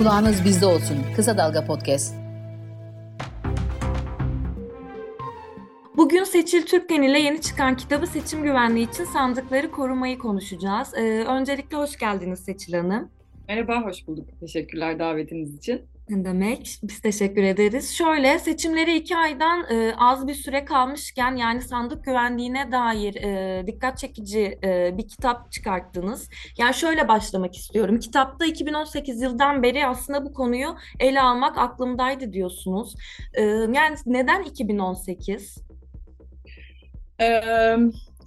Kulağınız bizde olsun. Kısa Dalga Podcast. Bugün Seçil Türkgen ile yeni çıkan kitabı seçim güvenliği için sandıkları korumayı konuşacağız. Ee, öncelikle hoş geldiniz Seçil Hanım. Merhaba, hoş bulduk. Teşekkürler davetiniz için. Demek? Biz teşekkür ederiz. Şöyle seçimleri iki aydan e, az bir süre kalmışken yani sandık güvenliğine dair e, dikkat çekici e, bir kitap çıkarttınız. Yani şöyle başlamak istiyorum. Kitapta 2018 yıldan beri aslında bu konuyu ele almak aklımdaydı diyorsunuz. E, yani neden 2018? Ee,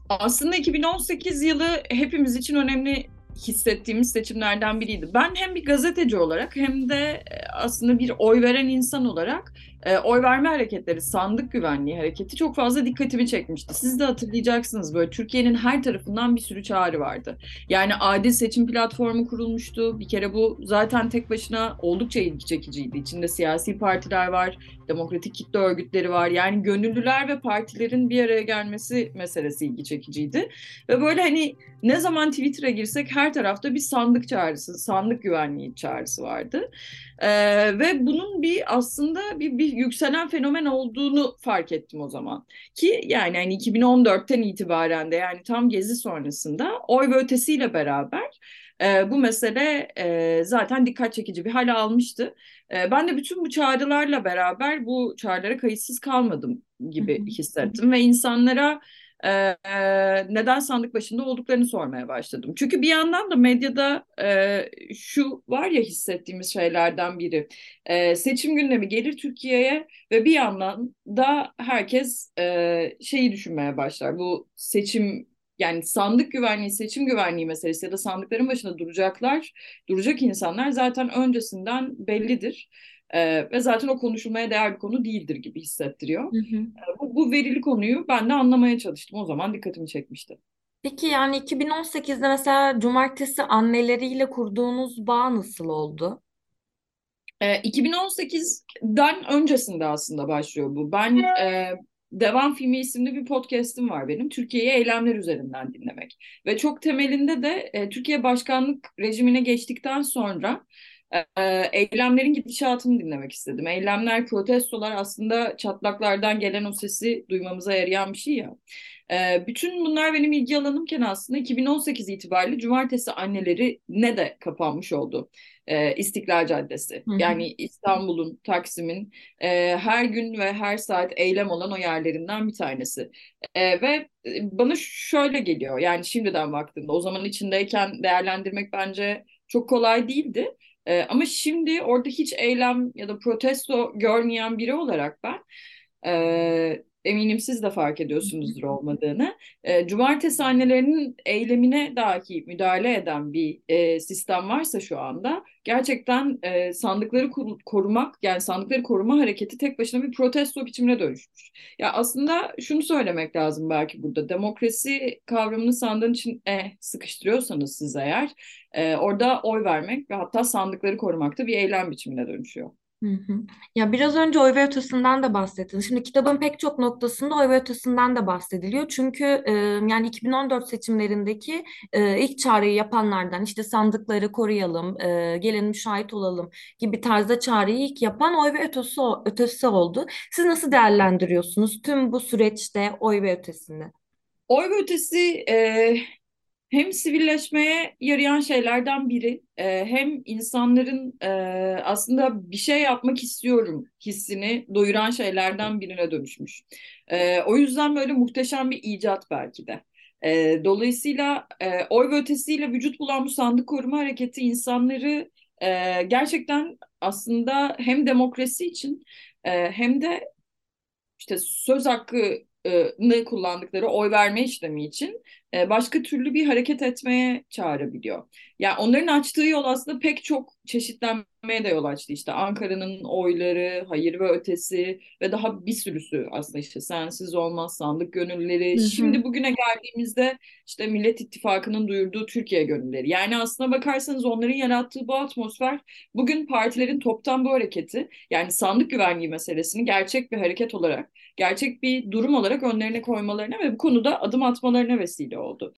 aslında 2018 yılı hepimiz için önemli hissettiğimiz seçimlerden biriydi. Ben hem bir gazeteci olarak hem de e, aslında bir oy veren insan olarak e, oy verme hareketleri, sandık güvenliği hareketi çok fazla dikkatimi çekmişti. Siz de hatırlayacaksınız böyle Türkiye'nin her tarafından bir sürü çağrı vardı. Yani adil seçim platformu kurulmuştu. Bir kere bu zaten tek başına oldukça ilgi çekiciydi. İçinde siyasi partiler var, demokratik kitle örgütleri var. Yani gönüllüler ve partilerin bir araya gelmesi meselesi ilgi çekiciydi. Ve böyle hani ne zaman Twitter'a girsek her tarafta bir sandık çağrısı, sandık güvenliği çağrısı vardı. Ee, ve bunun bir aslında bir, bir yükselen fenomen olduğunu fark ettim o zaman. Ki yani hani 2014'ten itibaren de yani tam gezi sonrasında oy ve ötesiyle beraber e, bu mesele e, zaten dikkat çekici bir hal almıştı. E, ben de bütün bu çağrılarla beraber bu çağrılara kayıtsız kalmadım gibi hissettim ve insanlara e, neden sandık başında olduklarını sormaya başladım. Çünkü bir yandan da medyada e, şu var ya hissettiğimiz şeylerden biri. E, seçim gündemi gelir Türkiye'ye ve bir yandan da herkes e, şeyi düşünmeye başlar. Bu seçim yani sandık güvenliği, seçim güvenliği meselesi ya da sandıkların başında duracaklar, duracak insanlar zaten öncesinden bellidir. Ee, ve zaten o konuşulmaya değer bir konu değildir gibi hissettiriyor. Hı hı. Ee, bu, bu verili konuyu ben de anlamaya çalıştım. O zaman dikkatimi çekmişti. Peki yani 2018'de mesela cumartesi anneleriyle kurduğunuz bağ nasıl oldu? Ee, 2018'den öncesinde aslında başlıyor bu. Ben e, Devam Filmi isimli bir podcast'im var benim. Türkiye'yi eylemler üzerinden dinlemek. Ve çok temelinde de e, Türkiye başkanlık rejimine geçtikten sonra e, eylemlerin gidişatını dinlemek istedim. Eylemler, protestolar aslında çatlaklardan gelen o sesi duymamıza yarayan bir şey ya. E, bütün bunlar benim ilgi alanımken aslında 2018 itibariyle cumartesi anneleri ne de kapanmış oldu. E, İstiklal Caddesi. Hı hı. Yani İstanbul'un, Taksim'in e, her gün ve her saat eylem olan o yerlerinden bir tanesi. E, ve bana şöyle geliyor yani şimdiden baktığımda o zaman içindeyken değerlendirmek bence çok kolay değildi. E, ama şimdi orada hiç eylem ya da protesto görmeyen biri olarak ben e, eminim siz de fark ediyorsunuzdur olmadığını. E, cumartesi annelerinin eylemine dahi müdahale eden bir e, sistem varsa şu anda gerçekten e, sandıkları korumak yani sandıkları koruma hareketi tek başına bir protesto biçimine dönüşmüş. Ya aslında şunu söylemek lazım belki burada demokrasi kavramını sandığın için eh, sıkıştırıyorsanız siz eğer e, orada oy vermek ve hatta sandıkları korumak da bir eylem biçimine dönüşüyor. Ya biraz önce oy ve ötesinden de bahsettiniz. Şimdi kitabın pek çok noktasında oy ve ötesinden de bahsediliyor. Çünkü e, yani 2014 seçimlerindeki e, ilk çağrıyı yapanlardan işte sandıkları koruyalım, e, gelin müşahit olalım gibi tarzda çağrıyı ilk yapan oy ve ötesi, ötesi oldu. Siz nasıl değerlendiriyorsunuz tüm bu süreçte oy ve ötesini? Oy ve ötesi e, hem sivilleşmeye yarayan şeylerden biri e, hem insanların e, aslında bir şey yapmak istiyorum hissini doyuran şeylerden birine dönüşmüş. E, o yüzden böyle muhteşem bir icat belki de. E, dolayısıyla e, oy ve ötesiyle vücut bulan bu sandık koruma hareketi insanları e, gerçekten aslında hem demokrasi için e, hem de işte söz hakkı ne kullandıkları oy verme işlemi için başka türlü bir hareket etmeye çağırabiliyor. Yani onların açtığı yol aslında pek çok çeşitlenmeye de yol açtı. İşte Ankara'nın oyları, hayır ve ötesi ve daha bir sürüsü aslında işte sensiz olmaz sandık gönülleri. Hı hı. Şimdi bugüne geldiğimizde işte Millet İttifakı'nın duyurduğu Türkiye gönülleri. Yani aslına bakarsanız onların yarattığı bu atmosfer bugün partilerin toptan bu hareketi yani sandık güvenliği meselesini gerçek bir hareket olarak, gerçek bir durum olarak önlerine koymalarına ve bu konuda adım atmalarına vesile oldu.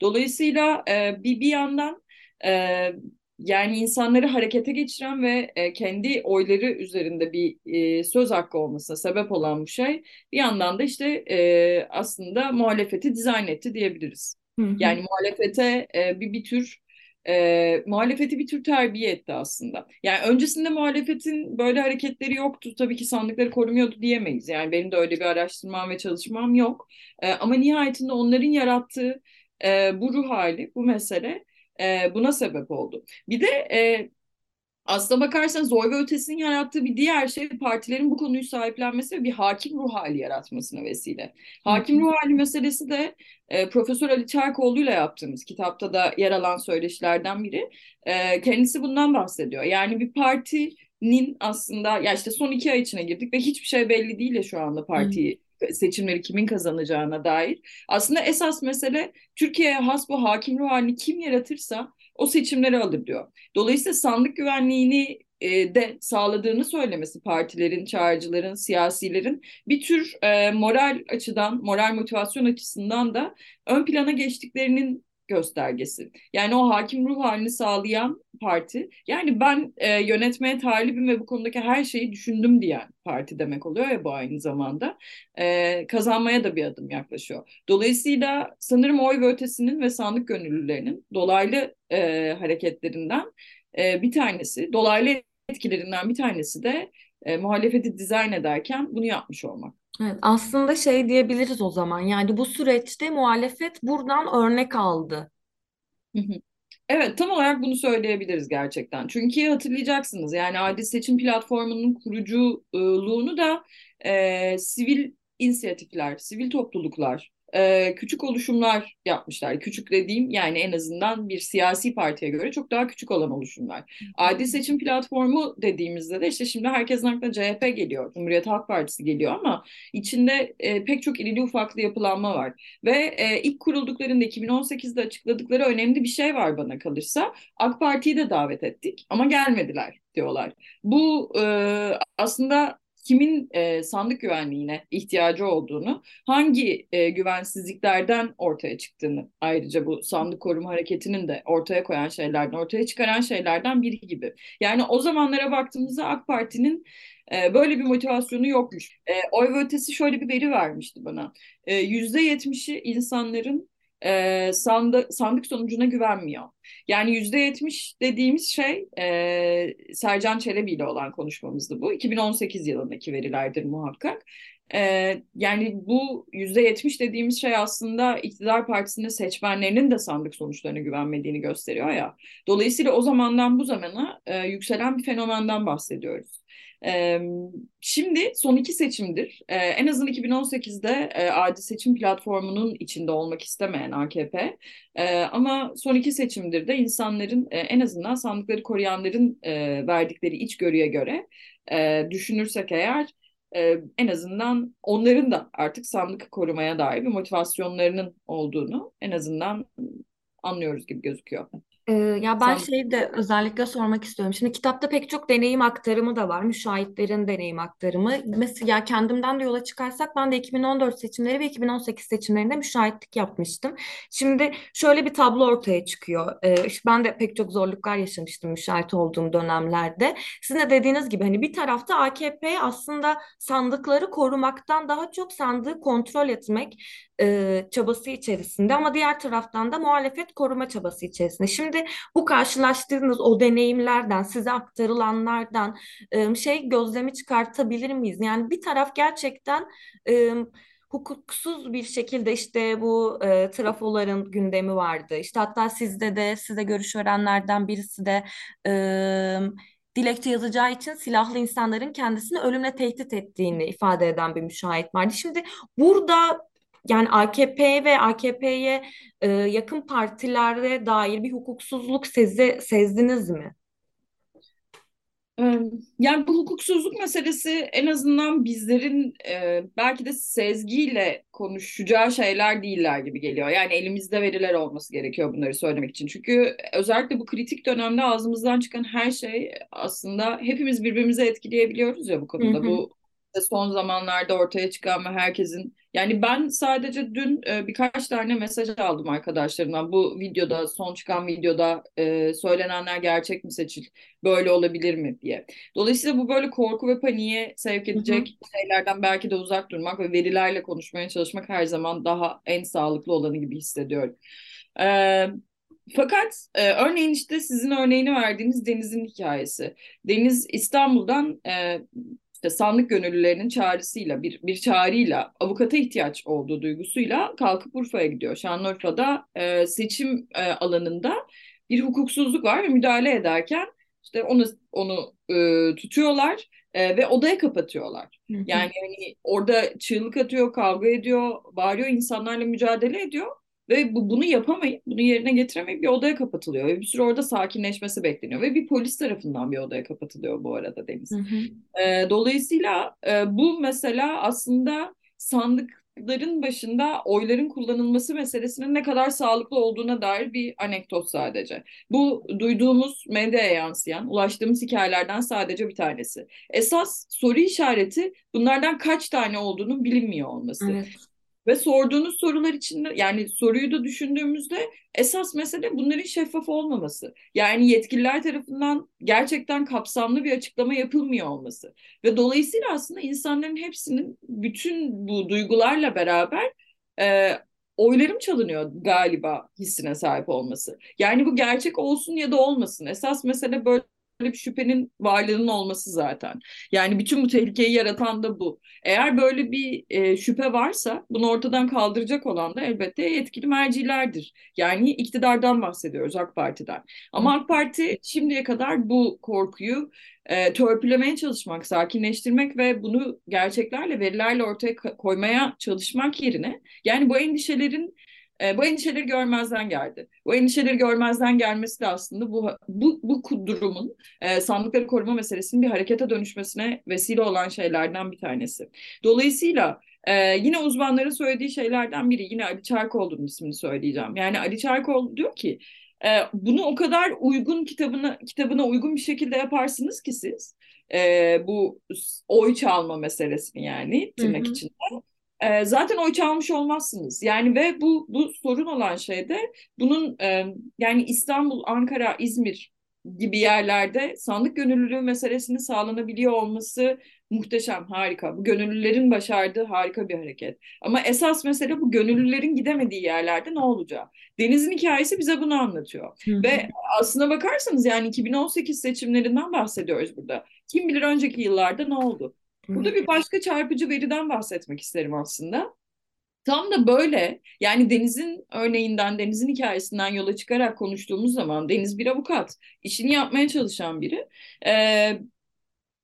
Dolayısıyla e, bir bir yandan e, yani insanları harekete geçiren ve e, kendi oyları üzerinde bir e, söz hakkı olmasına sebep olan bu şey bir yandan da işte e, aslında muhalefeti dizayn etti diyebiliriz. Hı hı. Yani muhalefete e, bir bir tür e, muhalefeti bir tür terbiye etti aslında. Yani öncesinde muhalefetin böyle hareketleri yoktu. Tabii ki sandıkları korumuyordu diyemeyiz. Yani benim de öyle bir araştırmam ve çalışmam yok. E, ama nihayetinde onların yarattığı e, bu ruh hali, bu mesele e, buna sebep oldu. Bir de e, aslına bakarsanız oy ve ötesinin yarattığı bir diğer şey partilerin bu konuyu sahiplenmesi ve bir hakim ruh hali yaratmasına vesile. Hakim ruh hali meselesi de e, Profesör Ali Çarkoğlu ile yaptığımız kitapta da yer alan söyleşilerden biri. E, kendisi bundan bahsediyor. Yani bir partinin aslında ya işte son iki ay içine girdik ve hiçbir şey belli değil ya şu anda partiyi seçimleri kimin kazanacağına dair. Aslında esas mesele Türkiye'ye has bu hakim ruh halini kim yaratırsa o seçimleri alır diyor. Dolayısıyla sandık güvenliğini e, de sağladığını söylemesi partilerin, çağrıcıların, siyasilerin bir tür e, moral açıdan, moral motivasyon açısından da ön plana geçtiklerinin göstergesi. Yani o hakim ruh halini sağlayan parti. Yani ben e, yönetmeye talibim ve bu konudaki her şeyi düşündüm diyen parti demek oluyor ya bu aynı zamanda. E, kazanmaya da bir adım yaklaşıyor. Dolayısıyla sanırım oy ve ötesinin ve sandık gönüllülerinin dolaylı e, hareketlerinden e, bir tanesi, dolaylı etkilerinden bir tanesi de e, muhalefeti dizayn ederken bunu yapmış olmak. Evet, aslında şey diyebiliriz o zaman. Yani bu süreçte muhalefet buradan örnek aldı. Evet, tam olarak bunu söyleyebiliriz gerçekten. Çünkü hatırlayacaksınız yani Adil Seçim Platformu'nun kuruculuğunu da e, sivil inisiyatifler, sivil topluluklar, küçük oluşumlar yapmışlar. Küçük dediğim yani en azından bir siyasi partiye göre çok daha küçük olan oluşumlar. Adil seçim platformu dediğimizde de işte şimdi herkesin aklına CHP geliyor, Cumhuriyet Halk Partisi geliyor ama içinde e, pek çok irili ufaklı yapılanma var. Ve e, ilk kurulduklarında 2018'de açıkladıkları önemli bir şey var bana kalırsa. AK Parti'yi de davet ettik ama gelmediler diyorlar. Bu e, aslında kimin e, sandık güvenliğine ihtiyacı olduğunu, hangi e, güvensizliklerden ortaya çıktığını ayrıca bu sandık koruma hareketinin de ortaya koyan şeylerden, ortaya çıkaran şeylerden biri gibi. Yani o zamanlara baktığımızda AK Parti'nin e, böyle bir motivasyonu yokmuş. E, oy ve ötesi şöyle bir veri vermişti bana. Yüzde yetmişi insanların e, sandık, sandık sonucuna güvenmiyor. Yani yüzde yetmiş dediğimiz şey e, Sercan Çelebi ile olan konuşmamızdı bu. 2018 yılındaki verilerdir muhakkak. E, yani bu yüzde yetmiş dediğimiz şey aslında iktidar partisinin seçmenlerinin de sandık sonuçlarına güvenmediğini gösteriyor ya. Dolayısıyla o zamandan bu zamana e, yükselen bir fenomenden bahsediyoruz. Şimdi son iki seçimdir. En azından 2018'de Adil Seçim Platformu'nun içinde olmak istemeyen AKP. Ama son iki seçimdir de insanların en azından sandıkları koruyanların verdikleri içgörüye göre düşünürsek eğer en azından onların da artık sandık korumaya dair bir motivasyonlarının olduğunu en azından anlıyoruz gibi gözüküyor. Ee, ya ben Sen şey de özellikle sormak istiyorum. Şimdi kitapta pek çok deneyim aktarımı da var. Müşahitlerin deneyim aktarımı. Mesela kendimden de yola çıkarsak ben de 2014 seçimleri ve 2018 seçimlerinde müşahitlik yapmıştım. Şimdi şöyle bir tablo ortaya çıkıyor. Ee, ben de pek çok zorluklar yaşamıştım müşahit olduğum dönemlerde. Sizin de dediğiniz gibi hani bir tarafta AKP aslında sandıkları korumaktan daha çok sandığı kontrol etmek e, çabası içerisinde ama diğer taraftan da muhalefet koruma çabası içerisinde. Şimdi bu karşılaştığınız o deneyimlerden, size aktarılanlardan e, şey gözlemi çıkartabilir miyiz? Yani bir taraf gerçekten e, hukuksuz bir şekilde işte bu e, trafoların gündemi vardı. İşte hatta sizde de size görüş verenlerden birisi de e, dilekçe yazacağı için silahlı insanların kendisini ölümle tehdit ettiğini ifade eden bir müşahit vardı. Şimdi burada yani AKP ve AKP'ye e, yakın partilere dair bir hukuksuzluk sezi, sezdiniz mi? Yani bu hukuksuzluk meselesi en azından bizlerin e, belki de sezgiyle konuşacağı şeyler değiller gibi geliyor. Yani elimizde veriler olması gerekiyor bunları söylemek için. Çünkü özellikle bu kritik dönemde ağzımızdan çıkan her şey aslında hepimiz birbirimizi etkileyebiliyoruz ya bu konuda. Hı hı. Bu son zamanlarda ortaya çıkan ve herkesin Yani ben sadece dün e, birkaç tane mesaj aldım arkadaşlarımdan. Bu videoda, son çıkan videoda e, söylenenler gerçek mi seçil, böyle olabilir mi diye. Dolayısıyla bu böyle korku ve paniğe sevk edecek hı hı. şeylerden belki de uzak durmak ve verilerle konuşmaya çalışmak her zaman daha en sağlıklı olanı gibi hissediyorum. E, fakat e, örneğin işte sizin örneğini verdiğiniz Deniz'in hikayesi. Deniz İstanbul'dan e, işte sandık gönüllülerinin çağrısıyla bir, bir çağrıyla avukata ihtiyaç olduğu duygusuyla kalkıp Urfa'ya gidiyor. Şanlıurfa'da e, seçim e, alanında bir hukuksuzluk var ve müdahale ederken işte onu onu e, tutuyorlar e, ve odaya kapatıyorlar. Yani hani orada çığlık atıyor, kavga ediyor, bağırıyor, insanlarla mücadele ediyor ve bu, bunu yapamayıp, bunu yerine getiremeyip bir odaya kapatılıyor. Ve bir süre orada sakinleşmesi bekleniyor. Ve bir polis tarafından bir odaya kapatılıyor bu arada Deniz. Hı hı. E, dolayısıyla e, bu mesela aslında sandıkların başında oyların kullanılması meselesinin ne kadar sağlıklı olduğuna dair bir anekdot sadece. Bu duyduğumuz medyaya yansıyan, ulaştığımız hikayelerden sadece bir tanesi. Esas soru işareti bunlardan kaç tane olduğunu bilinmiyor olması. Evet. Ve sorduğunuz sorular içinde yani soruyu da düşündüğümüzde esas mesele bunların şeffaf olmaması. Yani yetkililer tarafından gerçekten kapsamlı bir açıklama yapılmıyor olması. Ve dolayısıyla aslında insanların hepsinin bütün bu duygularla beraber e, oylarım çalınıyor galiba hissine sahip olması. Yani bu gerçek olsun ya da olmasın. Esas mesele böyle bir şüphenin varlığının olması zaten. Yani bütün bu tehlikeyi yaratan da bu. Eğer böyle bir e, şüphe varsa bunu ortadan kaldıracak olan da elbette yetkili mercilerdir. Yani iktidardan bahsediyoruz AK Parti'den. Ama AK Parti şimdiye kadar bu korkuyu e, törpülemeye çalışmak, sakinleştirmek ve bunu gerçeklerle, verilerle ortaya koymaya çalışmak yerine yani bu endişelerin e, bu endişeleri görmezden geldi. Bu endişeleri görmezden gelmesi de aslında bu bu, bu durumun e, sandıkları koruma meselesinin bir harekete dönüşmesine vesile olan şeylerden bir tanesi. Dolayısıyla ee, yine uzmanların söylediği şeylerden biri yine Ali Çarkoğlu'nun ismini söyleyeceğim. Yani Ali Çarkoğlu diyor ki e, bunu o kadar uygun kitabına kitabına uygun bir şekilde yaparsınız ki siz e, bu oy çalma meselesini yani tırnak içinde e, zaten oy çalmış olmazsınız. Yani ve bu bu sorun olan şey de bunun e, yani İstanbul, Ankara, İzmir gibi yerlerde sandık gönüllülüğü meselesinin sağlanabiliyor olması muhteşem, harika. Bu gönüllülerin başardığı harika bir hareket. Ama esas mesele bu gönüllülerin gidemediği yerlerde ne olacak? Deniz'in hikayesi bize bunu anlatıyor. Ve aslına bakarsanız yani 2018 seçimlerinden bahsediyoruz burada. Kim bilir önceki yıllarda ne oldu? Burada bir başka çarpıcı veriden bahsetmek isterim aslında. Tam da böyle yani Deniz'in örneğinden, Deniz'in hikayesinden yola çıkarak konuştuğumuz zaman Deniz bir avukat, işini yapmaya çalışan biri. Ee,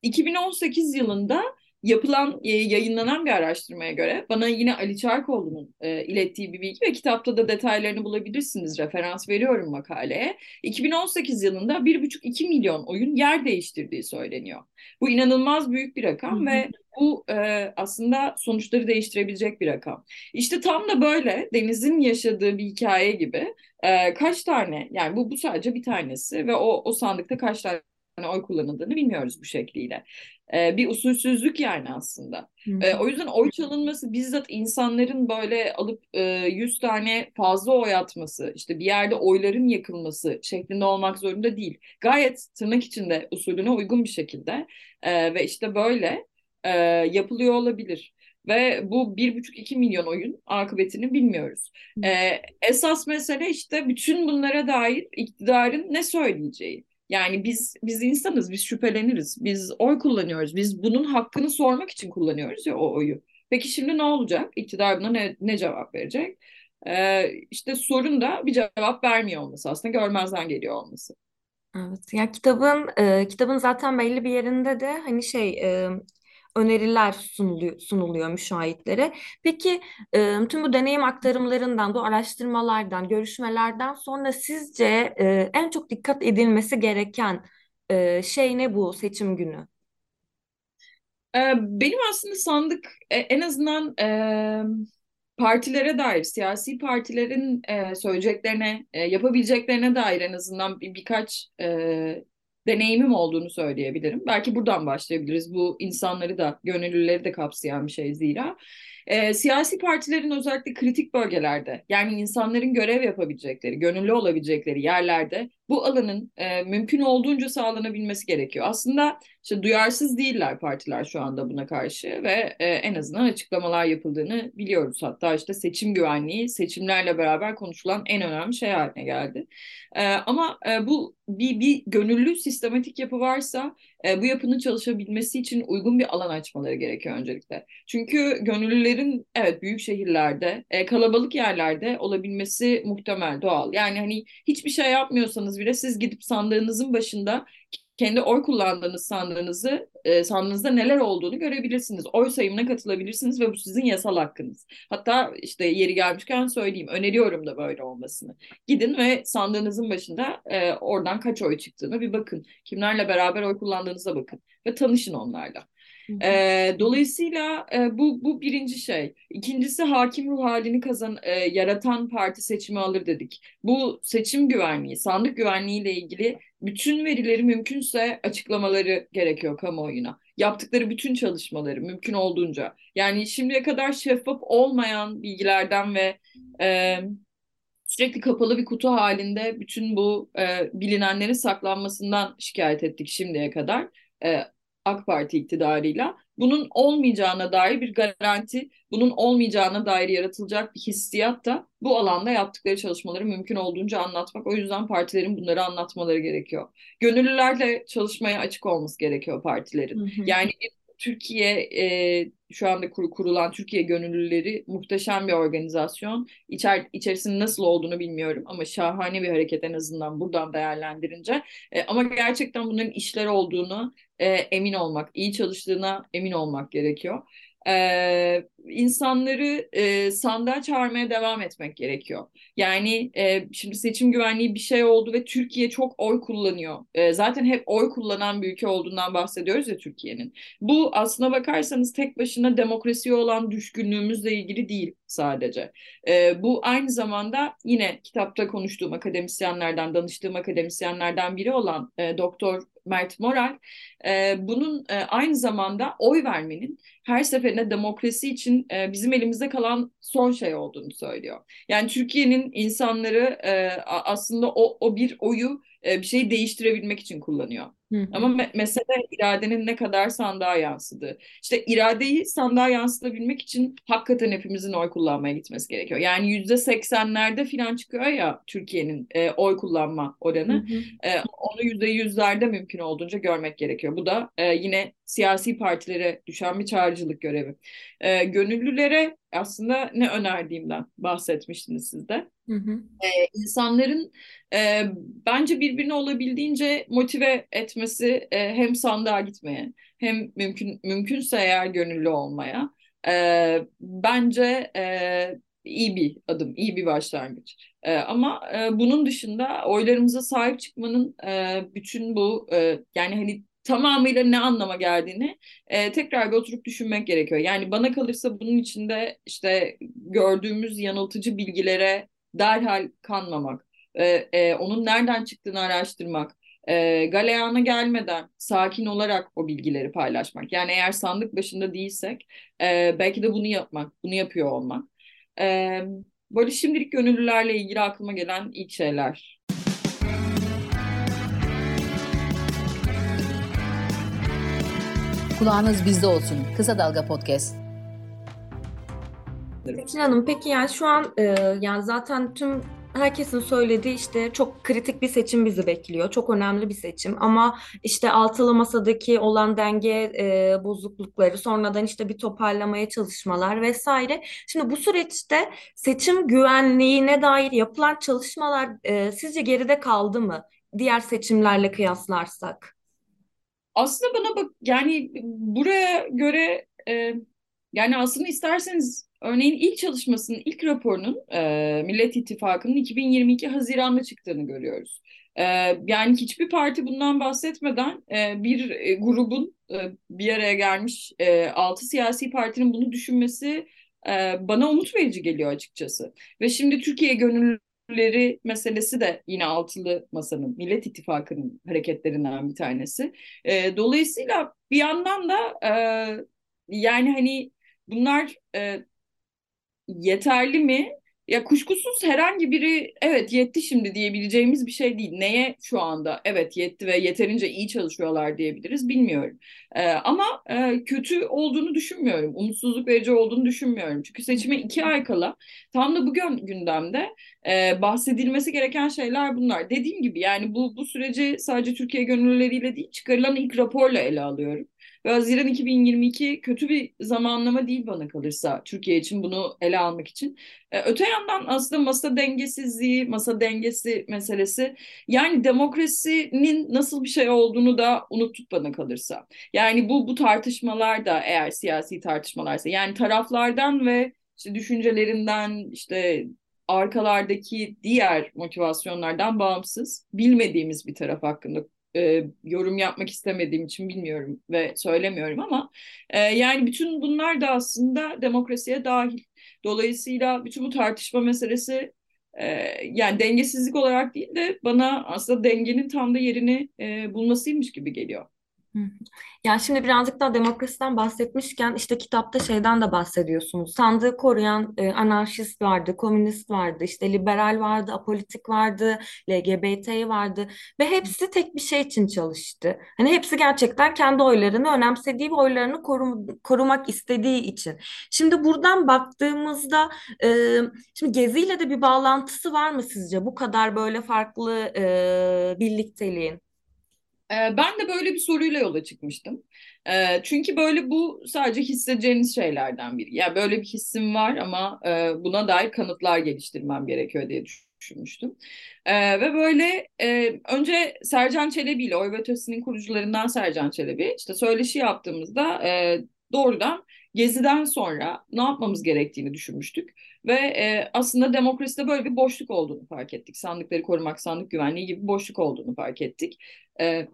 2018 yılında yapılan, e, yayınlanan bir araştırmaya göre bana yine Ali Çarkoğlu'nun e, ilettiği bir bilgi ve kitapta da detaylarını bulabilirsiniz. Referans veriyorum makaleye. 2018 yılında 1,5-2 milyon oyun yer değiştirdiği söyleniyor. Bu inanılmaz büyük bir rakam ve bu e, aslında sonuçları değiştirebilecek bir rakam. İşte tam da böyle Deniz'in yaşadığı bir hikaye gibi e, kaç tane yani bu bu sadece bir tanesi ve o o sandıkta kaç tane oy kullanıldığını bilmiyoruz bu şekliyle. Ee, bir usulsüzlük yani aslında. Ee, o yüzden oy çalınması bizzat insanların böyle alıp e, 100 tane fazla oy atması, işte bir yerde oyların yakılması şeklinde olmak zorunda değil. Gayet tırnak içinde usulüne uygun bir şekilde e, ve işte böyle e, yapılıyor olabilir ve bu bir buçuk iki milyon oyun akıbetini bilmiyoruz. Ee, esas mesele işte bütün bunlara dair iktidarın ne söyleyeceği. Yani biz biz insanız, biz şüpheleniriz, biz oy kullanıyoruz, biz bunun hakkını sormak için kullanıyoruz ya o oyu. Peki şimdi ne olacak? İktidar buna ne, ne cevap verecek? Ee, işte sorun da bir cevap vermiyor olması aslında görmezden geliyor olması. Evet, ya kitabın e, kitabın zaten belli bir yerinde de hani şey e, öneriler sunuluyor, sunuluyor müşahitlere. Peki e, tüm bu deneyim aktarımlarından, bu araştırmalardan, görüşmelerden sonra sizce e, en çok dikkat edilmesi gereken e, şey ne bu seçim günü? Benim aslında sandık en azından partilere dair, siyasi partilerin söyleyeceklerine, yapabileceklerine dair en azından bir, birkaç deneyimim olduğunu söyleyebilirim. Belki buradan başlayabiliriz. Bu insanları da, gönüllüleri de kapsayan bir şey zira. E, siyasi partilerin özellikle kritik bölgelerde yani insanların görev yapabilecekleri, gönüllü olabilecekleri yerlerde bu alanın e, mümkün olduğunca sağlanabilmesi gerekiyor. Aslında işte duyarsız değiller partiler şu anda buna karşı ve e, en azından açıklamalar yapıldığını biliyoruz. Hatta işte seçim güvenliği seçimlerle beraber konuşulan en önemli şey haline geldi. E, ama e, bu bir, bir gönüllü sistematik yapı varsa e, bu yapının çalışabilmesi için uygun bir alan açmaları gerekiyor öncelikle. Çünkü gönüllülerin evet büyük şehirlerde, e, kalabalık yerlerde olabilmesi muhtemel, doğal. Yani hani hiçbir şey yapmıyorsanız bile siz gidip sandığınızın başında kendi oy kullandığınız sandığınızı e, sandığınızda neler olduğunu görebilirsiniz. Oy sayımına katılabilirsiniz ve bu sizin yasal hakkınız. Hatta işte yeri gelmişken söyleyeyim öneriyorum da böyle olmasını. Gidin ve sandığınızın başında e, oradan kaç oy çıktığını bir bakın. Kimlerle beraber oy kullandığınıza bakın ve tanışın onlarla. E, dolayısıyla e, bu bu birinci şey. İkincisi hakim ruh halini kazan e, yaratan parti seçimi alır dedik. Bu seçim güvenliği, sandık güvenliği ile ilgili bütün verileri mümkünse açıklamaları gerekiyor kamuoyuna. Yaptıkları bütün çalışmaları mümkün olduğunca. Yani şimdiye kadar şeffaf olmayan bilgilerden ve e, sürekli kapalı bir kutu halinde bütün bu e, bilinenlerin saklanmasından şikayet ettik şimdiye kadar. E, AK Parti iktidarıyla bunun olmayacağına dair bir garanti, bunun olmayacağına dair yaratılacak bir hissiyat da bu alanda yaptıkları çalışmaları mümkün olduğunca anlatmak. O yüzden partilerin bunları anlatmaları gerekiyor. Gönüllülerle çalışmaya açık olması gerekiyor partilerin. Hı hı. Yani Türkiye e, şu anda kur, kurulan Türkiye Gönüllüleri muhteşem bir organizasyon. İçer, içerisinin nasıl olduğunu bilmiyorum ama şahane bir hareket en azından buradan değerlendirince. E, ama gerçekten bunların işler olduğunu e, emin olmak, iyi çalıştığına emin olmak gerekiyor e, insanları e, sandığa çağırmaya devam etmek gerekiyor. Yani e, şimdi seçim güvenliği bir şey oldu ve Türkiye çok oy kullanıyor. E, zaten hep oy kullanan bir ülke olduğundan bahsediyoruz ya Türkiye'nin. Bu aslına bakarsanız tek başına demokrasiye olan düşkünlüğümüzle ilgili değil sadece. E, bu aynı zamanda yine kitapta konuştuğum akademisyenlerden, danıştığım akademisyenlerden biri olan e, Doktor Mert Moral e, bunun e, aynı zamanda oy vermenin her seferinde demokrasi için e, bizim elimizde kalan son şey olduğunu söylüyor. Yani Türkiye'nin insanları e, aslında o, o bir oyu e, bir şeyi değiştirebilmek için kullanıyor. Hı. Ama me- mesele iradenin ne kadar sandığa yansıdığı. İşte iradeyi sandığa yansıtabilmek için hakikaten hepimizin oy kullanmaya gitmesi gerekiyor. Yani yüzde seksenlerde falan çıkıyor ya Türkiye'nin e, oy kullanma oranı. Hı hı. E, onu yüzde yüzlerde mümkün olduğunca görmek gerekiyor. Bu da e, yine siyasi partilere düşen bir çağrıcılık görevi. E, gönüllülere aslında ne önerdiğimden bahsetmiştiniz siz de. Hı hı. E, insanların e, bence birbirini olabildiğince motive etmesi e, hem sandığa gitmeye hem mümkün mümkünse eğer gönüllü olmaya e, bence e, iyi bir adım, iyi bir başlangıç. E, ama e, bunun dışında oylarımıza sahip çıkmanın e, bütün bu e, yani hani tamamıyla ne anlama geldiğini e, tekrar bir oturup düşünmek gerekiyor. Yani bana kalırsa bunun içinde işte gördüğümüz yanıltıcı bilgilere derhal kanmamak, e, e, onun nereden çıktığını araştırmak, e, galeyana gelmeden sakin olarak o bilgileri paylaşmak. Yani eğer sandık başında değilsek e, belki de bunu yapmak, bunu yapıyor olmak. E, böyle şimdilik gönüllülerle ilgili aklıma gelen ilk şeyler. Kulağınız bizde olsun. Kısa Dalga Podcast. Ekin Hanım peki yani şu an e, yani zaten tüm herkesin söylediği işte çok kritik bir seçim bizi bekliyor. Çok önemli bir seçim ama işte altılı masadaki olan denge e, bozuklukları sonradan işte bir toparlamaya çalışmalar vesaire. Şimdi bu süreçte seçim güvenliğine dair yapılan çalışmalar e, sizce geride kaldı mı? Diğer seçimlerle kıyaslarsak. Aslında bana bak yani buraya göre e, yani aslında isterseniz örneğin ilk çalışmasının ilk raporunun e, Millet İttifakı'nın 2022 Haziran'da çıktığını görüyoruz. E, yani hiçbir parti bundan bahsetmeden e, bir e, grubun e, bir araya gelmiş e, altı siyasi partinin bunu düşünmesi e, bana umut verici geliyor açıkçası. Ve şimdi Türkiye gönüllü meselesi de yine altılı masanın, Millet İttifakı'nın hareketlerinden bir tanesi. E, dolayısıyla bir yandan da e, yani hani bunlar e, yeterli mi? Ya kuşkusuz herhangi biri evet yetti şimdi diyebileceğimiz bir şey değil. Neye şu anda evet yetti ve yeterince iyi çalışıyorlar diyebiliriz bilmiyorum. Ee, ama e, kötü olduğunu düşünmüyorum. Umutsuzluk verici olduğunu düşünmüyorum. Çünkü seçime iki ay kala tam da bugün gündemde e, bahsedilmesi gereken şeyler bunlar. Dediğim gibi yani bu, bu süreci sadece Türkiye gönüllüleriyle değil çıkarılan ilk raporla ele alıyorum. Ve Haziran 2022 kötü bir zamanlama değil bana kalırsa Türkiye için bunu ele almak için. Ee, öte yandan aslında masa dengesizliği, masa dengesi meselesi yani demokrasinin nasıl bir şey olduğunu da unuttuk bana kalırsa. Yani bu bu tartışmalar da eğer siyasi tartışmalarsa yani taraflardan ve işte düşüncelerinden işte arkalardaki diğer motivasyonlardan bağımsız bilmediğimiz bir taraf hakkında e, yorum yapmak istemediğim için bilmiyorum ve söylemiyorum ama e, yani bütün bunlar da aslında demokrasiye dahil. Dolayısıyla bütün bu tartışma meselesi e, yani dengesizlik olarak değil de bana aslında dengenin tam da yerini e, bulmasıymış gibi geliyor. Yani şimdi birazcık daha demokrasiden bahsetmişken işte kitapta şeyden de bahsediyorsunuz. Sandığı koruyan e, anarşist vardı, komünist vardı, işte liberal vardı, apolitik vardı, LGBT vardı ve hepsi tek bir şey için çalıştı. Hani hepsi gerçekten kendi oylarını önemsediği ve oylarını korum korumak istediği için. Şimdi buradan baktığımızda e, şimdi Gezi ile de bir bağlantısı var mı sizce bu kadar böyle farklı e, birlikteliğin? Ben de böyle bir soruyla yola çıkmıştım. Çünkü böyle bu sadece hissedeceğiniz şeylerden biri. Yani böyle bir hissim var ama buna dair kanıtlar geliştirmem gerekiyor diye düşünmüştüm. Ve böyle önce Sercan Çelebi ile Oy Ötesi'nin kurucularından Sercan Çelebi işte söyleşi yaptığımızda doğrudan Gezi'den sonra ne yapmamız gerektiğini düşünmüştük. Ve e, aslında demokraside böyle bir boşluk olduğunu fark ettik. Sandıkları korumak, sandık güvenliği gibi boşluk olduğunu fark ettik. E,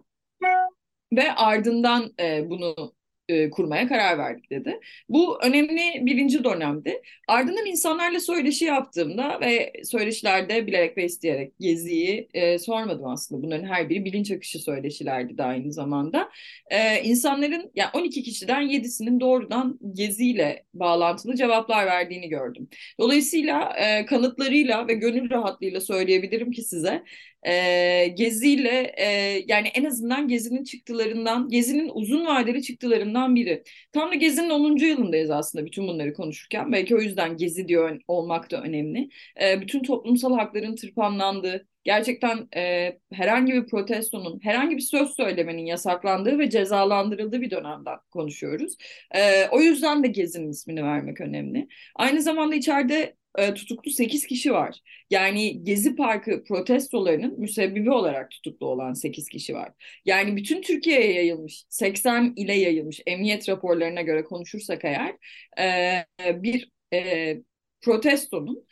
ve ardından e, bunu e, kurmaya karar verdik dedi. Bu önemli birinci dönemdi. Ardından insanlarla söyleşi yaptığımda ve söyleşilerde bilerek ve isteyerek Gezi'yi e, sormadım aslında. Bunların her biri bilinç akışı söyleşilerdi de aynı zamanda. E, insanların yani 12 kişiden 7'sinin doğrudan Gezi ile bağlantılı cevaplar verdiğini gördüm. Dolayısıyla e, kanıtlarıyla ve gönül rahatlığıyla söyleyebilirim ki size e, Gezi'yle e, yani en azından Gezi'nin çıktılarından, Gezi'nin uzun vadeli çıktılarından biri. Tam da Gezi'nin 10. yılındayız aslında bütün bunları konuşurken. Belki o yüzden Gezi diyor olmak da önemli. E, bütün toplumsal hakların tırpanlandığı, gerçekten e, herhangi bir protestonun, herhangi bir söz söylemenin yasaklandığı ve cezalandırıldığı bir dönemden konuşuyoruz. E, o yüzden de Gezi'nin ismini vermek önemli. Aynı zamanda içeride e, tutuklu 8 kişi var. Yani Gezi Parkı protestolarının müsebbibi olarak tutuklu olan 8 kişi var. Yani bütün Türkiye'ye yayılmış, 80 ile yayılmış emniyet raporlarına göre konuşursak eğer e, bir e, protestonun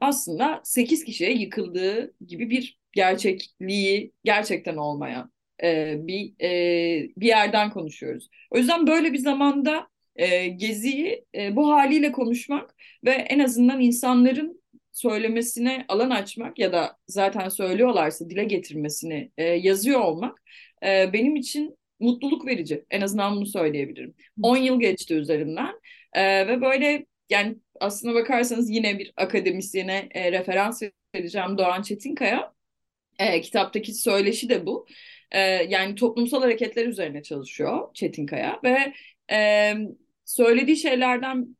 aslında 8 kişiye yıkıldığı gibi bir gerçekliği gerçekten olmayan bir bir yerden konuşuyoruz. O yüzden böyle bir zamanda e, Gezi'yi e, bu haliyle konuşmak ve en azından insanların söylemesine alan açmak ya da zaten söylüyorlarsa dile getirmesini e, yazıyor olmak e, benim için mutluluk verici. En azından bunu söyleyebilirim. 10 yıl geçti üzerinden e, ve böyle yani aslına bakarsanız yine bir akademisyene e, referans vereceğim Doğan Çetinkaya. E, kitaptaki söyleşi de bu. E, yani toplumsal hareketler üzerine çalışıyor Çetinkaya ve e, söylediği şeylerden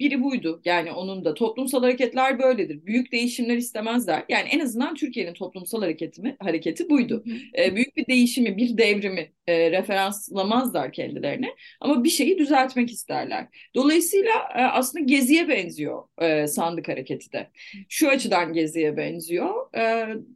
biri buydu. Yani onun da toplumsal hareketler böyledir. Büyük değişimler istemezler. Yani en azından Türkiye'nin toplumsal hareketi mi, hareketi buydu. E, büyük bir değişimi, bir devrimi e, referanslamazlar kendilerine ama bir şeyi düzeltmek isterler. Dolayısıyla e, aslında Gezi'ye benziyor e, sandık hareketi de. Şu açıdan Gezi'ye benziyor. E,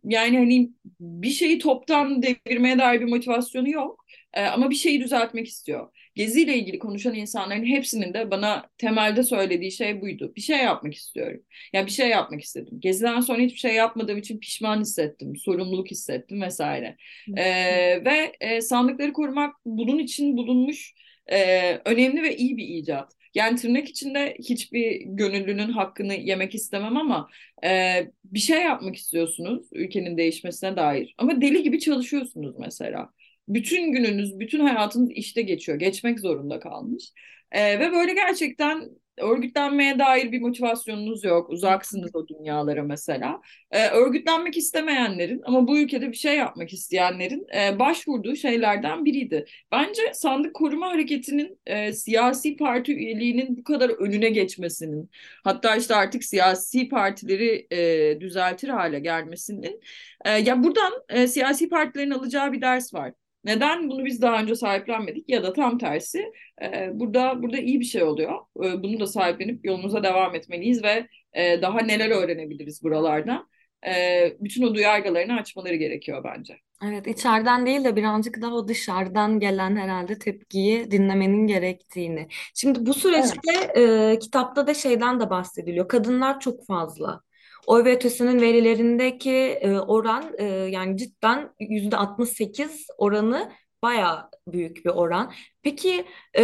yani hani bir şeyi toptan devirmeye dair bir motivasyonu yok. E, ama bir şeyi düzeltmek istiyor. Gezi ile ilgili konuşan insanların hepsinin de bana temelde söylediği şey buydu. Bir şey yapmak istiyorum. Yani bir şey yapmak istedim. Geziden sonra hiçbir şey yapmadığım için pişman hissettim, sorumluluk hissettim vesaire. ee, ve e, sandıkları korumak bunun için bulunmuş e, önemli ve iyi bir icat. Yani tırnak içinde hiçbir gönüllünün hakkını yemek istemem ama e, bir şey yapmak istiyorsunuz ülkenin değişmesine dair. Ama deli gibi çalışıyorsunuz mesela bütün gününüz, bütün hayatınız işte geçiyor. Geçmek zorunda kalmış. E, ve böyle gerçekten örgütlenmeye dair bir motivasyonunuz yok. Uzaksınız o dünyalara mesela. E, örgütlenmek istemeyenlerin ama bu ülkede bir şey yapmak isteyenlerin e, başvurduğu şeylerden biriydi. Bence sandık koruma hareketinin e, siyasi parti üyeliğinin bu kadar önüne geçmesinin hatta işte artık siyasi partileri e, düzeltir hale gelmesinin e, ya buradan e, siyasi partilerin alacağı bir ders var. Neden bunu biz daha önce sahiplenmedik ya da tam tersi e, burada burada iyi bir şey oluyor. E, bunu da sahiplenip yolumuza devam etmeliyiz ve e, daha neler öğrenebiliriz buralarda. E, bütün o duyargalarını açmaları gerekiyor bence. Evet, içeriden değil de birazcık daha o dışarıdan gelen herhalde tepkiyi dinlemenin gerektiğini. Şimdi bu süreçte e, kitapta da şeyden de bahsediliyor. Kadınlar çok fazla. Oy ve ötesinin verilerindeki e, oran e, yani cidden yüzde 68 oranı baya büyük bir oran. Peki e,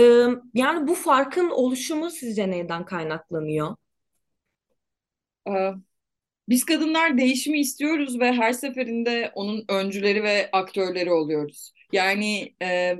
yani bu farkın oluşumu sizce neyden kaynaklanıyor? Ee, biz kadınlar değişimi istiyoruz ve her seferinde onun öncüleri ve aktörleri oluyoruz. Yani e,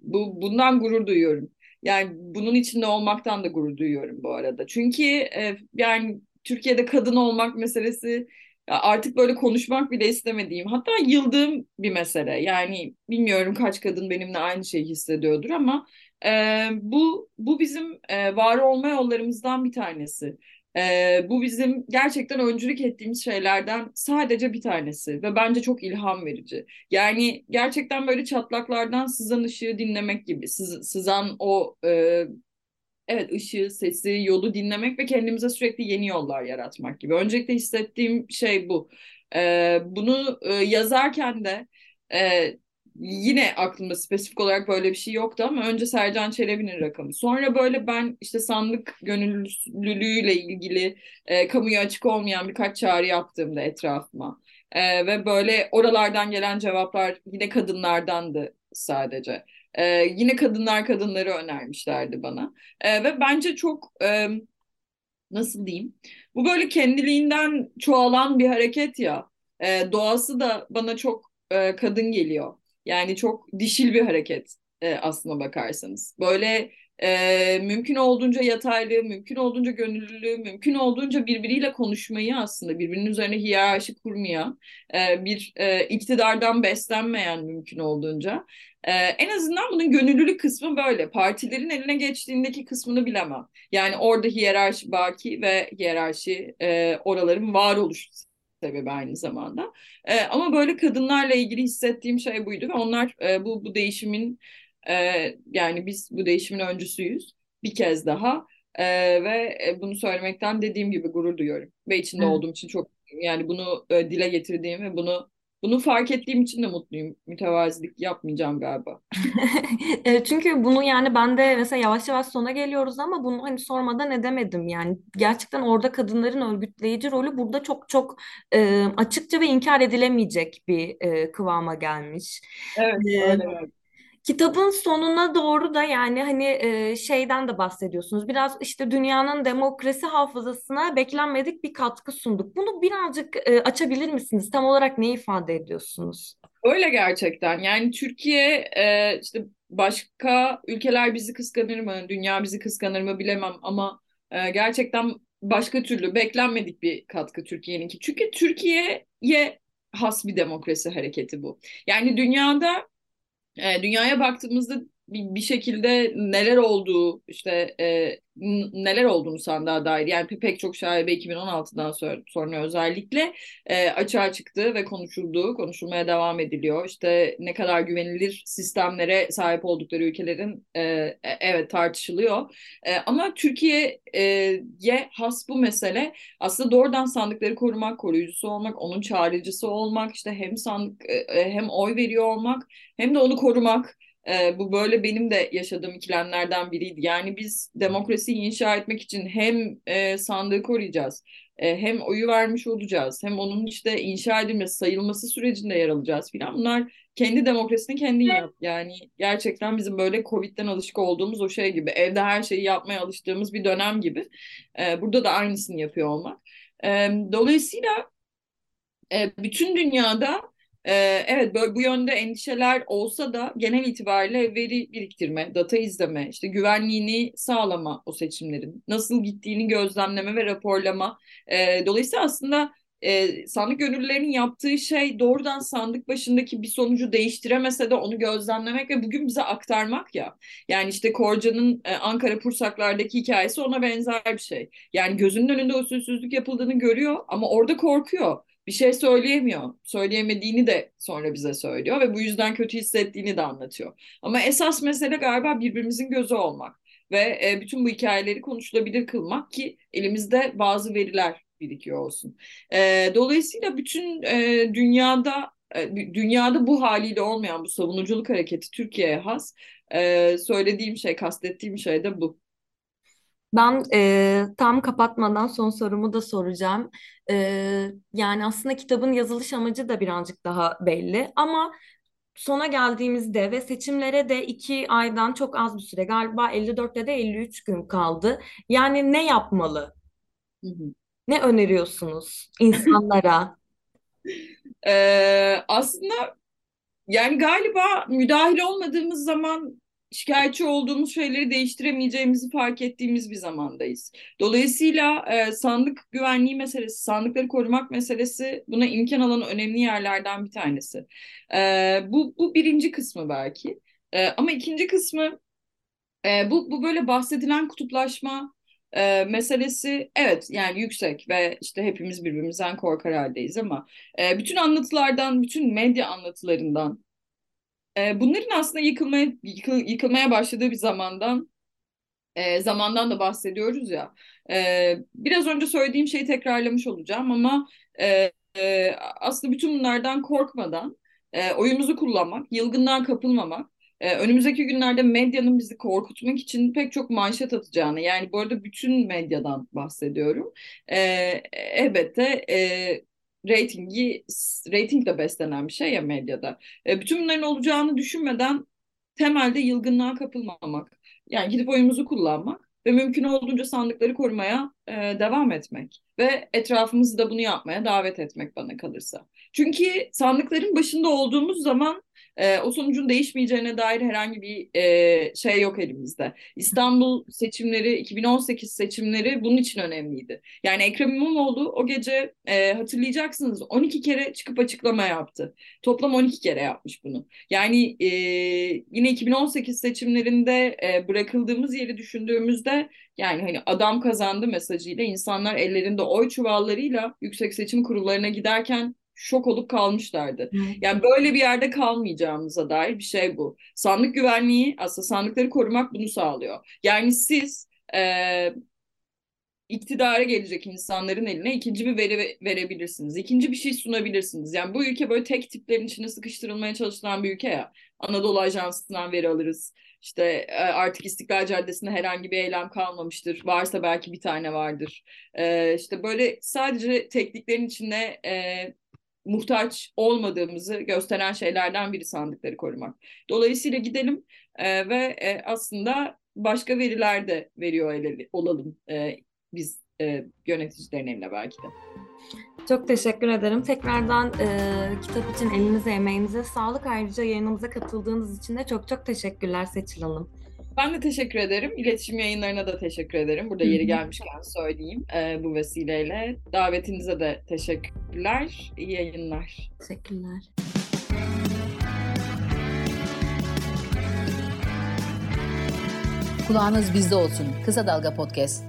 bu bundan gurur duyuyorum. Yani bunun içinde olmaktan da gurur duyuyorum bu arada. Çünkü e, yani Türkiye'de kadın olmak meselesi artık böyle konuşmak bile istemediğim hatta yıldığım bir mesele. Yani bilmiyorum kaç kadın benimle aynı şeyi hissediyordur ama e, bu bu bizim e, var olma yollarımızdan bir tanesi. E, bu bizim gerçekten öncülük ettiğimiz şeylerden sadece bir tanesi ve bence çok ilham verici. Yani gerçekten böyle çatlaklardan sızan ışığı dinlemek gibi, sız, sızan o e, evet ışığı, sesi, yolu dinlemek ve kendimize sürekli yeni yollar yaratmak gibi. Öncelikle hissettiğim şey bu. Ee, bunu e, yazarken de e, yine aklımda spesifik olarak böyle bir şey yoktu ama önce Sercan Çelebi'nin rakamı. Sonra böyle ben işte sandık gönüllülüğüyle ilgili e, kamuya açık olmayan birkaç çağrı yaptığımda etrafıma. E, ve böyle oralardan gelen cevaplar yine kadınlardandı sadece. Ee, yine kadınlar kadınları önermişlerdi bana. Ee, ve bence çok e, nasıl diyeyim? Bu böyle kendiliğinden çoğalan bir hareket ya. Ee, doğası da bana çok e, kadın geliyor. Yani çok dişil bir hareket e, aslına bakarsanız. Böyle e, mümkün olduğunca yataylı, mümkün olduğunca gönüllülüğü, mümkün olduğunca birbiriyle konuşmayı aslında birbirinin üzerine hiyerarşi kurmayan, e, bir e, iktidardan beslenmeyen mümkün olduğunca. E, en azından bunun gönüllülük kısmı böyle. Partilerin eline geçtiğindeki kısmını bilemem. Yani orada hiyerarşi baki ve hiyerarşi e, oraların varoluş sebebi aynı zamanda. E, ama böyle kadınlarla ilgili hissettiğim şey buydu ve onlar e, bu bu değişimin e, yani biz bu değişimin öncüsüyüz bir kez daha e, ve e, bunu söylemekten dediğim gibi gurur duyuyorum ve içinde evet. olduğum için çok yani bunu e, dile getirdiğim ve bunu bunu fark ettiğim için de mutluyum. Mütevazilik yapmayacağım galiba. Çünkü bunu yani ben de mesela yavaş yavaş sona geliyoruz ama bunu hani sormadan edemedim yani. Gerçekten orada kadınların örgütleyici rolü burada çok çok e, açıkça ve inkar edilemeyecek bir e, kıvama gelmiş. Evet, ee, öyle. Kitabın sonuna doğru da yani hani şeyden de bahsediyorsunuz. Biraz işte dünyanın demokrasi hafızasına beklenmedik bir katkı sunduk. Bunu birazcık açabilir misiniz? Tam olarak ne ifade ediyorsunuz? Öyle gerçekten. Yani Türkiye işte başka ülkeler bizi kıskanır mı, dünya bizi kıskanır mı bilemem ama gerçekten başka türlü beklenmedik bir katkı Türkiye'ninki. Çünkü Türkiye'ye has bir demokrasi hareketi bu. Yani dünyada e, dünyaya baktığımızda bir, bir şekilde neler olduğu işte e, neler olduğunu sandığa dair yani pek çok şaibe 2016'dan sonra, özellikle e, açığa çıktı ve konuşuldu, konuşulmaya devam ediliyor. İşte ne kadar güvenilir sistemlere sahip oldukları ülkelerin e, e evet tartışılıyor. E, ama Türkiye'ye has bu mesele aslında doğrudan sandıkları korumak, koruyucusu olmak, onun çağrıcısı olmak, işte hem sandık e, e hem oy veriyor olmak hem de onu korumak. E, bu böyle benim de yaşadığım ikilemlerden biriydi. Yani biz demokrasiyi inşa etmek için hem e, sandığı koruyacağız, e, hem oyu vermiş olacağız, hem onun işte inşa edilmesi, sayılması sürecinde yer alacağız filan. Bunlar kendi demokrasini kendin yap. Yani gerçekten bizim böyle Covid'den alışık olduğumuz o şey gibi, evde her şeyi yapmaya alıştığımız bir dönem gibi. E, burada da aynısını yapıyor olmak. E, dolayısıyla e, bütün dünyada Ee, evet böyle bu yönde endişeler olsa da genel itibariyle veri biriktirme, data izleme, işte güvenliğini sağlama o seçimlerin, nasıl gittiğini gözlemleme ve raporlama. Ee, dolayısıyla aslında e, sandık gönüllülerinin yaptığı şey doğrudan sandık başındaki bir sonucu değiştiremese de onu gözlemlemek ve bugün bize aktarmak ya. Yani işte Korcan'ın e, Ankara Pursaklar'daki hikayesi ona benzer bir şey. Yani gözünün önünde usulsüzlük yapıldığını görüyor ama orada korkuyor bir şey söyleyemiyor. Söyleyemediğini de sonra bize söylüyor ve bu yüzden kötü hissettiğini de anlatıyor. Ama esas mesele galiba birbirimizin gözü olmak ve e, bütün bu hikayeleri konuşulabilir kılmak ki elimizde bazı veriler birikiyor olsun. E, dolayısıyla bütün e, dünyada dünyada bu haliyle olmayan bu savunuculuk hareketi Türkiye'ye has. Söylediğim şey, kastettiğim şey de bu. Ben e, tam kapatmadan son sorumu da soracağım. E, yani aslında kitabın yazılış amacı da birazcık daha belli ama sona geldiğimizde ve seçimlere de iki aydan çok az bir süre galiba 54'te de 53 gün kaldı. Yani ne yapmalı? Hı hı. Ne öneriyorsunuz insanlara? Ee, aslında yani galiba müdahil olmadığımız zaman şikayetçi olduğumuz şeyleri değiştiremeyeceğimizi fark ettiğimiz bir zamandayız. Dolayısıyla e, sandık güvenliği meselesi, sandıkları korumak meselesi buna imkan alan önemli yerlerden bir tanesi. E, bu, bu birinci kısmı belki. E, ama ikinci kısmı e, bu, bu böyle bahsedilen kutuplaşma e, meselesi evet yani yüksek ve işte hepimiz birbirimizden korkar haldeyiz ama e, bütün anlatılardan, bütün medya anlatılarından e, bunların aslında yıkılmaya yıkıl, yıkılmaya başladığı bir zamandan e, zamandan da bahsediyoruz ya. E, biraz önce söylediğim şeyi tekrarlamış olacağım ama e, e, aslında bütün bunlardan korkmadan e, oyumuzu kullanmak, yılgından kapılmamak, e, önümüzdeki günlerde medyanın bizi korkutmak için pek çok manşet atacağını, yani bu arada bütün medyadan bahsediyorum. E, elbette e, reytingi reytingle beslenen bir şey ya medyada. E, bütün bunların olacağını düşünmeden temelde yılgınlığa kapılmamak. Yani gidip oyumuzu kullanmak ve mümkün olduğunca sandıkları korumaya e, devam etmek ve etrafımızı da bunu yapmaya davet etmek bana kalırsa. Çünkü sandıkların başında olduğumuz zaman e, o sonucun değişmeyeceğine dair herhangi bir e, şey yok elimizde. İstanbul seçimleri, 2018 seçimleri bunun için önemliydi. Yani Ekrem İmamoğlu o gece e, hatırlayacaksınız 12 kere çıkıp açıklama yaptı. Toplam 12 kere yapmış bunu. Yani e, yine 2018 seçimlerinde e, bırakıldığımız yeri düşündüğümüzde yani hani adam kazandı mesajıyla insanlar ellerinde oy çuvallarıyla yüksek seçim kurullarına giderken şok olup kalmışlardı. Yani böyle bir yerde kalmayacağımıza dair bir şey bu. Sandık güvenliği aslında sandıkları korumak bunu sağlıyor. Yani siz e, iktidara gelecek insanların eline ikinci bir veri verebilirsiniz. İkinci bir şey sunabilirsiniz. Yani bu ülke böyle tek tiplerin içine sıkıştırılmaya çalışılan bir ülke ya. Anadolu Ajansı'ndan veri alırız. İşte e, artık İstiklal Caddesi'nde herhangi bir eylem kalmamıştır. Varsa belki bir tane vardır. Ee, işte böyle sadece tekniklerin içinde e, muhtaç olmadığımızı gösteren şeylerden biri sandıkları korumak. Dolayısıyla gidelim e, ve e, aslında başka veriler de veriyor olalım e, biz e, eline belki de. Çok teşekkür ederim. Tekrardan e, kitap için elinize emeğinize sağlık. Ayrıca yayınımıza katıldığınız için de çok çok teşekkürler Seçil Hanım. Ben de teşekkür ederim. İletişim yayınlarına da teşekkür ederim. Burada yeri gelmişken söyleyeyim e, bu vesileyle. Davetinize de teşekkürler. İyi yayınlar. Teşekkürler. Kulağınız bizde olsun. Kısa Dalga Podcast.